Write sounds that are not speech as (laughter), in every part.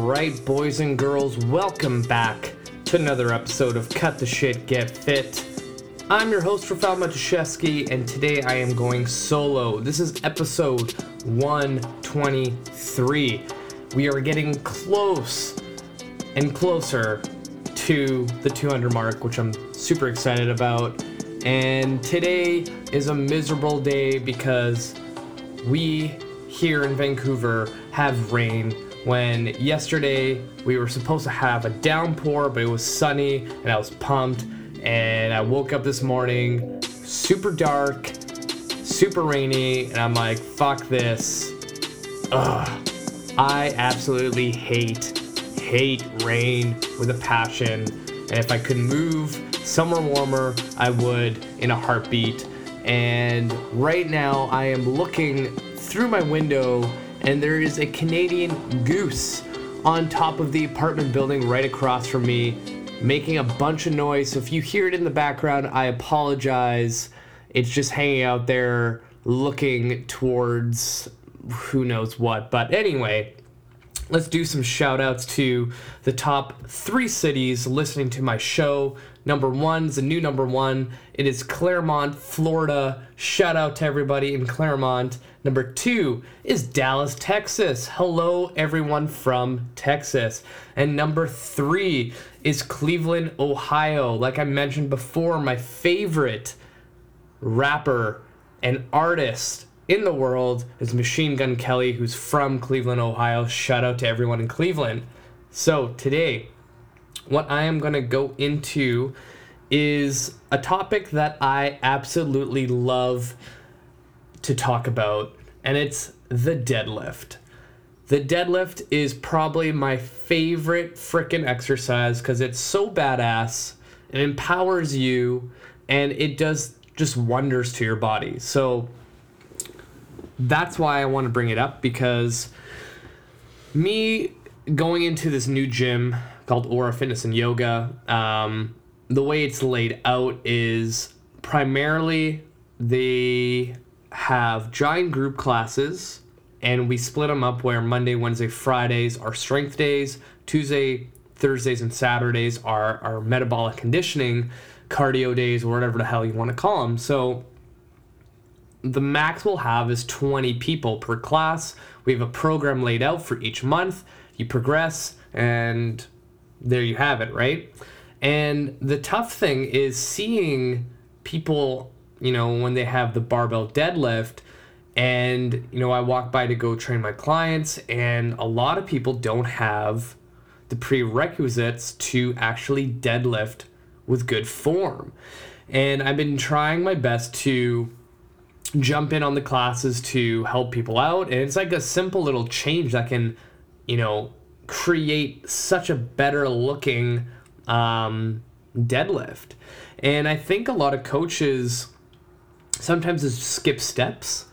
right, boys and girls, welcome back to another episode of Cut the Shit, Get Fit. I'm your host, Rafael Matuszewski, and today I am going solo. This is episode 123. We are getting close and closer to the 200 mark, which I'm super excited about. And today is a miserable day because we here in Vancouver have rain when yesterday we were supposed to have a downpour, but it was sunny and I was pumped. And I woke up this morning super dark, super rainy, and I'm like, fuck this. Ugh. I absolutely hate, hate rain with a passion. And if I could move somewhere warmer, I would in a heartbeat. And right now, I am looking through my window, and there is a Canadian goose on top of the apartment building right across from me, making a bunch of noise. So if you hear it in the background, I apologize. It's just hanging out there looking towards who knows what. But anyway, let's do some shout outs to the top three cities listening to my show. Number one is a new number one. It is Clermont, Florida. Shout out to everybody in Clermont. Number two is Dallas, Texas. Hello, everyone from Texas. And number three is Cleveland, Ohio. Like I mentioned before, my favorite rapper and artist in the world is Machine Gun Kelly, who's from Cleveland, Ohio. Shout out to everyone in Cleveland. So, today, what I am going to go into is a topic that I absolutely love to talk about, and it's the deadlift. The deadlift is probably my favorite freaking exercise because it's so badass. It empowers you and it does just wonders to your body. So that's why I want to bring it up because me going into this new gym called Aura Fitness and Yoga, um, the way it's laid out is primarily they have giant group classes and we split them up where Monday, Wednesday, Fridays are strength days, Tuesday, Thursdays, and Saturdays are our metabolic conditioning, cardio days, or whatever the hell you want to call them. So the max we'll have is 20 people per class. We have a program laid out for each month. You progress, and there you have it, right? And the tough thing is seeing people, you know, when they have the barbell deadlift, and, you know, I walk by to go train my clients, and a lot of people don't have the prerequisites to actually deadlift with good form. And I've been trying my best to jump in on the classes to help people out. And it's like a simple little change that can, you know, create such a better looking um, deadlift. And I think a lot of coaches sometimes just skip steps.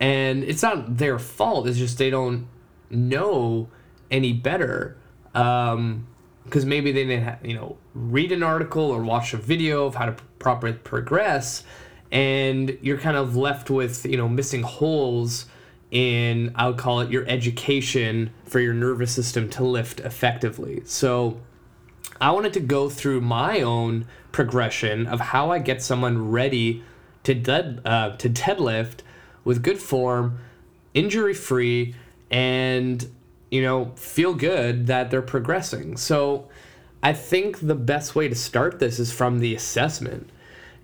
And it's not their fault, it's just they don't know any better. Um, because maybe they didn't, you know, read an article or watch a video of how to properly progress, and you're kind of left with you know missing holes in I would call it your education for your nervous system to lift effectively. So I wanted to go through my own progression of how I get someone ready to dead uh, to deadlift with good form, injury free, and you know feel good that they're progressing. So I think the best way to start this is from the assessment.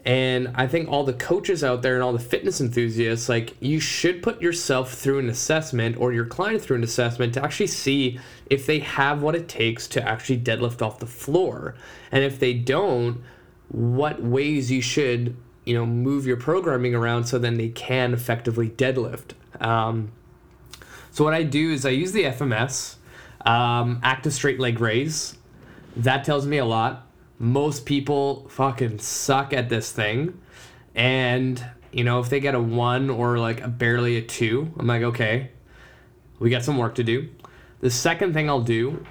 And I think all the coaches out there and all the fitness enthusiasts, like, you should put yourself through an assessment or your client through an assessment to actually see if they have what it takes to actually deadlift off the floor. And if they don't, what ways you should, you know, move your programming around so then they can effectively deadlift. Um, so what I do is I use the FMS, um, active straight leg raise. That tells me a lot most people fucking suck at this thing. And, you know, if they get a one or like a barely a two, I'm like, okay, we got some work to do. The second thing I'll do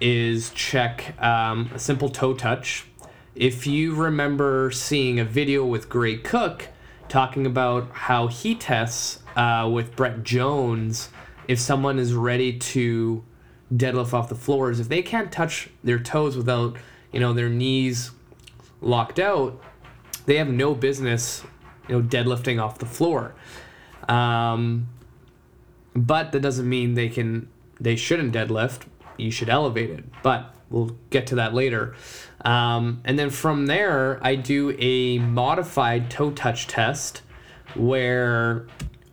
is check um, a simple toe touch. If you remember seeing a video with Gray Cook talking about how he tests uh, with Brett Jones if someone is ready to deadlift off the floor is if they can't touch their toes without, you know, their knees locked out, they have no business, you know, deadlifting off the floor. Um, but that doesn't mean they can they shouldn't deadlift. You should elevate it. But we'll get to that later. Um, and then from there, I do a modified toe touch test where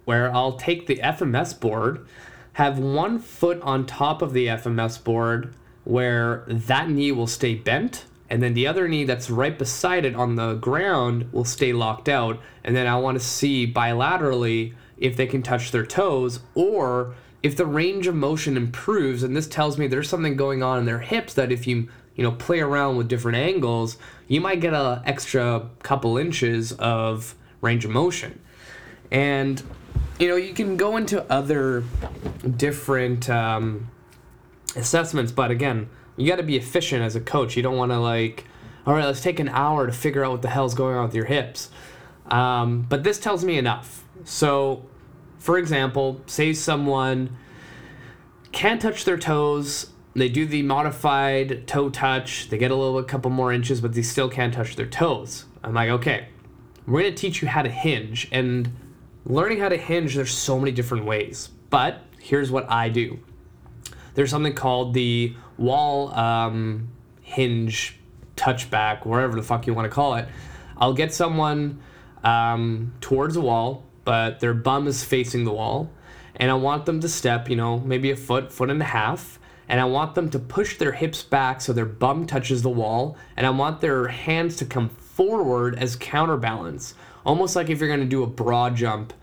where I'll take the FMS board, have one foot on top of the FMS board where that knee will stay bent and then the other knee that's right beside it on the ground will stay locked out. And then I want to see bilaterally if they can touch their toes or if the range of motion improves. And this tells me there's something going on in their hips that if you you know play around with different angles you might get a extra couple inches of range of motion. And you know you can go into other different um, assessments but again you got to be efficient as a coach you don't want to like all right let's take an hour to figure out what the hell's going on with your hips um, but this tells me enough so for example, say someone can't touch their toes, they do the modified toe touch, they get a little a couple more inches, but they still can't touch their toes. I'm like, okay, we're gonna teach you how to hinge. And learning how to hinge, there's so many different ways. But here's what I do. There's something called the wall um, hinge touchback, wherever the fuck you want to call it. I'll get someone um, towards a wall, but their bum is facing the wall. And I want them to step, you know, maybe a foot, foot and a half. And I want them to push their hips back so their bum touches the wall. And I want their hands to come forward as counterbalance. Almost like if you're going to do a broad jump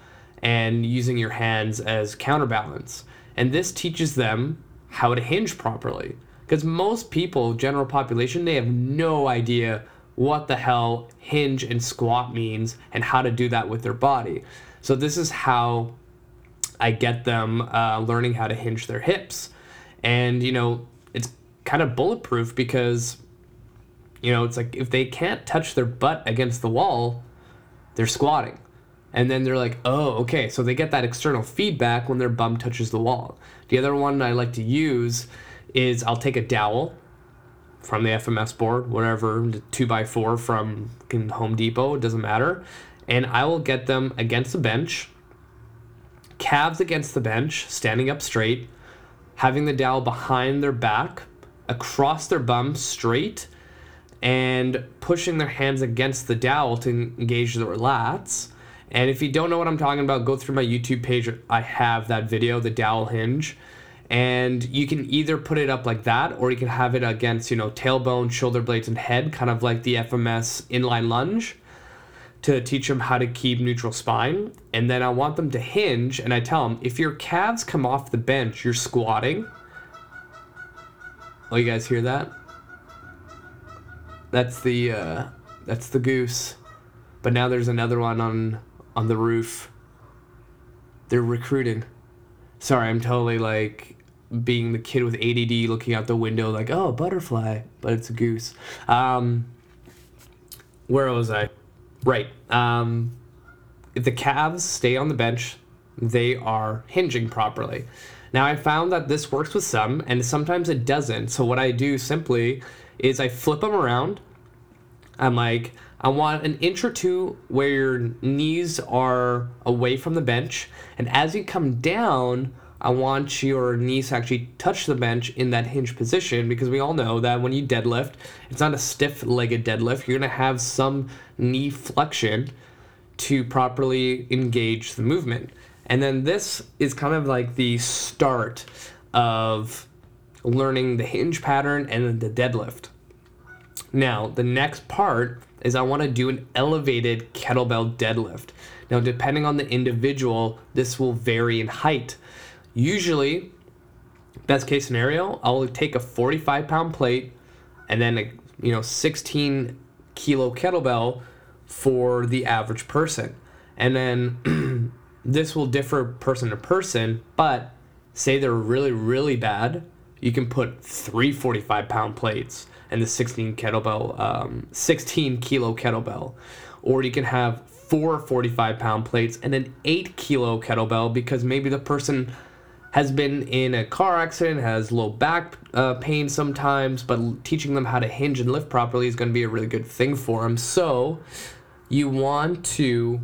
and using your hands as counterbalance. And this teaches them how to hinge properly. Because most people, general population, they have no idea what the hell hinge and squat means and how to do that with their body. So this is how I get them uh, learning how to hinge their hips. And, you know, it's kind of bulletproof because, you know, it's like if they can't touch their butt against the wall, they're squatting. And then they're like, oh, okay. So they get that external feedback when their bum touches the wall. The other one I like to use is I'll take a dowel from the FMS board, whatever, the 2x4 from Home Depot, it doesn't matter and I will get them against the bench, calves against the bench, standing up straight, having the dowel behind their back, across their bum straight, and pushing their hands against the dowel to engage their lats. And if you don't know what I'm talking about, go through my YouTube page. I have that video, the dowel hinge. And you can either put it up like that, or you can have it against, you know, tailbone, shoulder blades, and head, kind of like the FMS inline lunge to teach them how to keep neutral spine. And then I want them to hinge, and I tell them if your calves come off the bench, you're squatting. Oh, you guys hear that? That's the uh, that's the goose. But now there's another one on on the roof. They're recruiting. Sorry, I'm totally like being the kid with ADD looking out the window like, oh, butterfly, but it's a goose. Um, where was I? Right. Um, if the calves stay on the bench, they are hinging properly. Now, I found that this works with some, and sometimes it doesn't. So, what I do simply is I flip them around. I'm like, I want an inch or two where your knees are away from the bench. And as you come down, I want your knees to actually touch the bench in that hinge position because we all know that when you deadlift, it's not a stiff legged deadlift. You're going to have some knee flexion to properly engage the movement. And then this is kind of like the start of learning the hinge pattern and the deadlift. Now, the next part is I want to do an elevated kettlebell deadlift. Now, depending on the individual, this will vary in height. Usually, best case scenario, I'll take a 45 pound plate and then a you know 16 kilo kettlebell for the average person. And then (clears throat) this will differ person to person, but say they're really, really bad, you can put three 45 pound plates and the 16 kettlebell, um, 16 kilo kettlebell. Or you can have four 45 pound plates and an eight kilo kettlebell because maybe the person has been in a car accident, has low back uh, pain sometimes, but teaching them how to hinge and lift properly is going to be a really good thing for them. So, you want to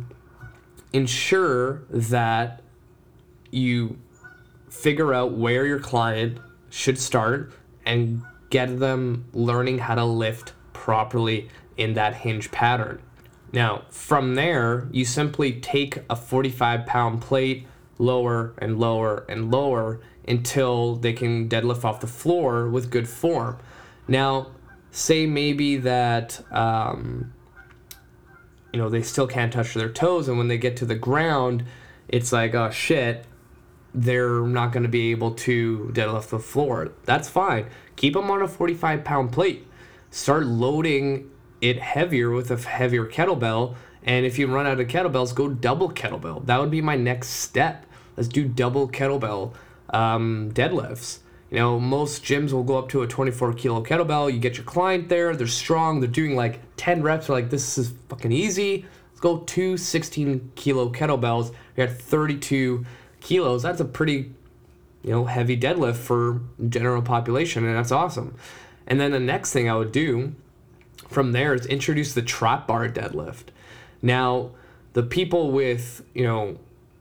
ensure that you figure out where your client should start and get them learning how to lift properly in that hinge pattern. Now, from there, you simply take a 45 pound plate lower and lower and lower until they can deadlift off the floor with good form. Now, say maybe that um, you know they still can't touch their toes, and when they get to the ground, it's like oh shit, they're not going to be able to deadlift the floor. That's fine. Keep them on a 45 pound plate. Start loading it heavier with a heavier kettlebell. And if you run out of kettlebells, go double kettlebell. That would be my next step. Let's do double kettlebell um, deadlifts. You know, most gyms will go up to a 24 kilo kettlebell. You get your client there, they're strong, they're doing like 10 reps. They're like, this is fucking easy. Let's go two 16 kilo kettlebells. You got 32 kilos. That's a pretty, you know, heavy deadlift for general population, and that's awesome. And then the next thing I would do from there is introduce the trap bar deadlift. Now, the people with, you know,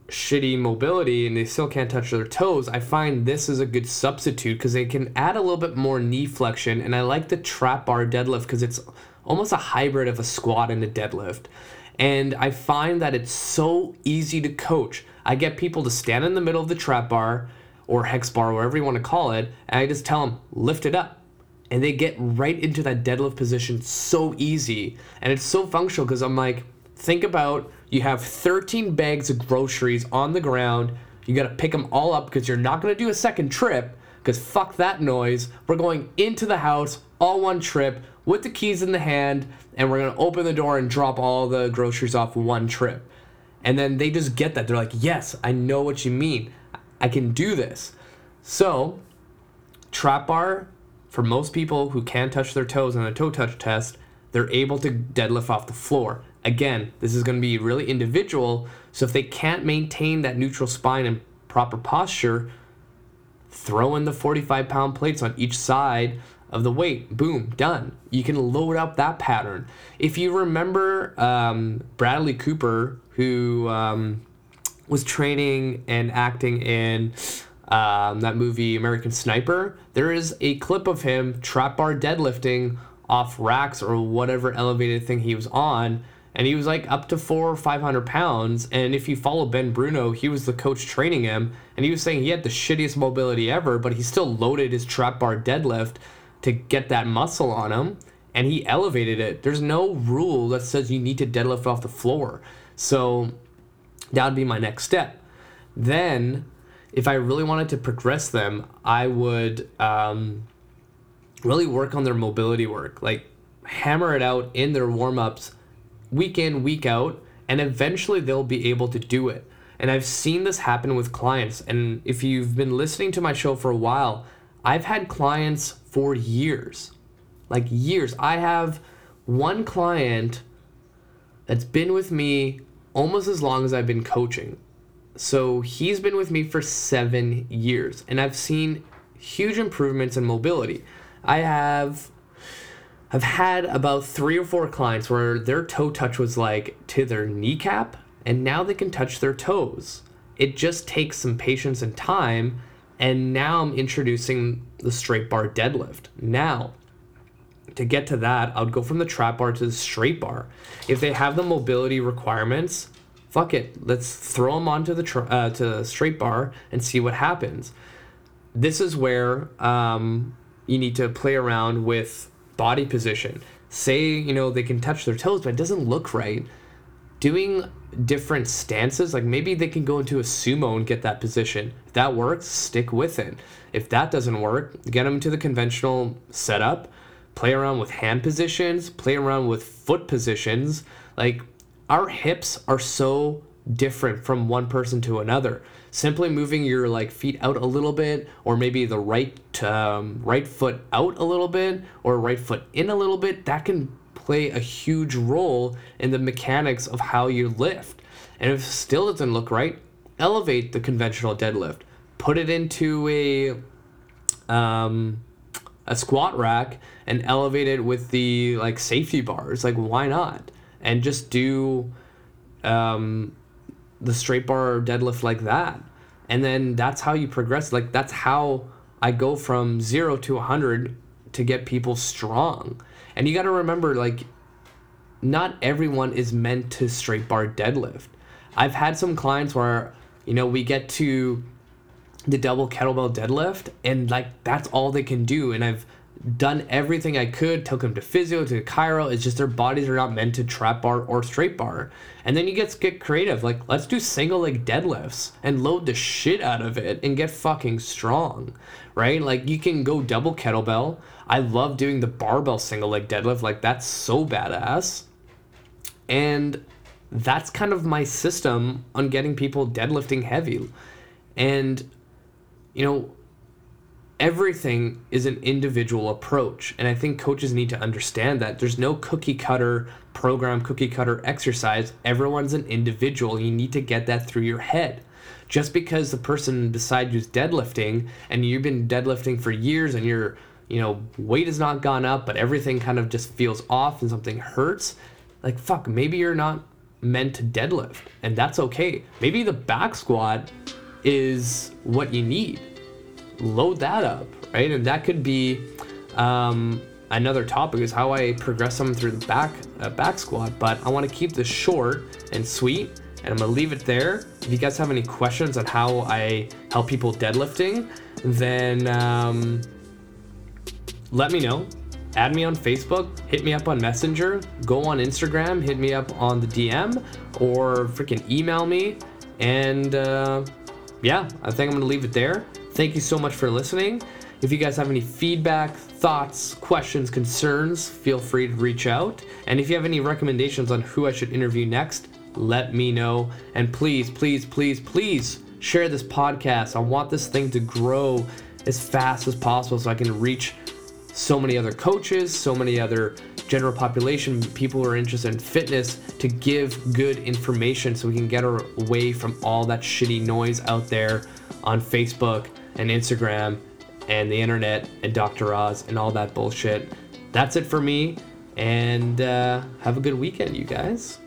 shitty mobility and they still can't touch their toes, I find this is a good substitute because they can add a little bit more knee flexion. And I like the trap bar deadlift because it's almost a hybrid of a squat and a deadlift. And I find that it's so easy to coach. I get people to stand in the middle of the trap bar or hex bar, whatever you want to call it, and I just tell them, lift it up. And they get right into that deadlift position so easy. And it's so functional because I'm like, think about you have 13 bags of groceries on the ground. You got to pick them all up because you're not going to do a second trip because fuck that noise. We're going into the house all one trip with the keys in the hand and we're to open the door and drop all the groceries off one trip. And then they just get that. They're like, yes, I know what you mean. I can do this. So, trap bar, for most people who can't touch their toes on a toe touch test, they're able to deadlift off the floor. Again, this is going to be really individual. So if they can't maintain that neutral spine and proper posture, throw in the 45 pound plates on each side of the weight. Boom, done. You can load up that pattern. If you remember um, Bradley Cooper, who um, was training and acting in um, that movie American Sniper, there is a clip of him trap bar deadlifting off racks or whatever elevated thing he was on and he was like up to four or five hundred pounds. And if you follow Ben Bruno, he was the coach training him, and he was saying he had the shittiest mobility ever, but he still loaded his trap bar deadlift to get that muscle on him, and he elevated it. There's no rule that says you need to deadlift off the floor, so that would be my next step. Then, if I really wanted to progress them, I would um, really work on their mobility work, like hammer it out in their warm ups week in, week out, and eventually they'll be able to do it. And I've seen this happen with clients. And if you've been listening to my show for a while, I've had clients for years. Like years. I have one client that's been with me almost as long as I've been coaching. So he's been with me for seven years, and I've seen huge improvements in mobility. I have I've had about three or four clients where their toe touch was like to their kneecap, and now they can touch their toes. It just takes some patience and time, and now I'm introducing the straight bar deadlift. Now, to get to that, I would go from the trap bar to the straight bar. If they have the mobility requirements, fuck it, let's throw them onto the tra- uh, to the straight bar and see what happens. This is where um, you need to play around with body position. Say, you know, they can touch their toes, but it doesn't look right. Doing different stances, like maybe they can go into a sumo and get that position. If that works, stick with it. If that doesn't work, get them to the conventional setup, play around with hand positions, play around with foot positions. Like, our hips are so different from one person to another simply moving your like feet out a little bit or maybe the right um, right foot out a little bit or right foot in a little bit that can play a huge role in the mechanics of how you lift and if still doesn't look right elevate the conventional deadlift put it into a um, a squat rack and elevate it with the like safety bars. Like why not? And just do um, the straight bar deadlift like that. And then that's how you progress. Like that's how I go from zero to 100 to get people strong. And you got to remember, like, not everyone is meant to straight bar deadlift. I've had some clients where, you know, we get to the double kettlebell deadlift and like that's all they can do. And I've done everything I could, took them to physio, to chiro. It's just their bodies are not meant to trap bar or straight bar. And then you get get creative, like let's do single leg deadlifts and load the shit out of it and get fucking strong, right? Like you can go double kettlebell. I love doing the barbell single leg deadlift. Like that's so badass. And that's kind of my system on getting people deadlifting heavy. And you know, everything is an individual approach. And I think coaches need to understand that there's no cookie cutter program, cookie cutter exercise. Everyone's an individual. You need to get that through your head. Just because the person beside you is deadlifting and you've been deadlifting for years and your you know weight has not gone up but everything kind of just feels off and something hurts like fuck maybe you're not meant to deadlift and that's okay maybe the back squat is what you need load that up, right? And that could be um, another topic is how I progress someone through the back uh, back squat. But I want to keep this short and sweet, and I'm gonna leave it there. If you guys have any questions on how I help people deadlifting, then um, let me know. Add me on Facebook, hit me up on Messenger, go on Instagram, hit me up on the DM, or freaking email me. And uh, yeah, I think I'm gonna leave it there. Thank you so much for listening. If you guys have any feedback, thoughts, questions, concerns, feel free to reach out. And if you have any recommendations on who I should interview next, let me know. And please, please, please, please share this podcast. I want this thing to grow as fast as possible so I can reach so many other coaches, so many other general population, people who are interested in fitness to give good information so we can get away from all that shitty noise out there on Facebook and Instagram and the internet and Dr. Oz and all that bullshit. That's it for me. And uh, have a good weekend, you guys.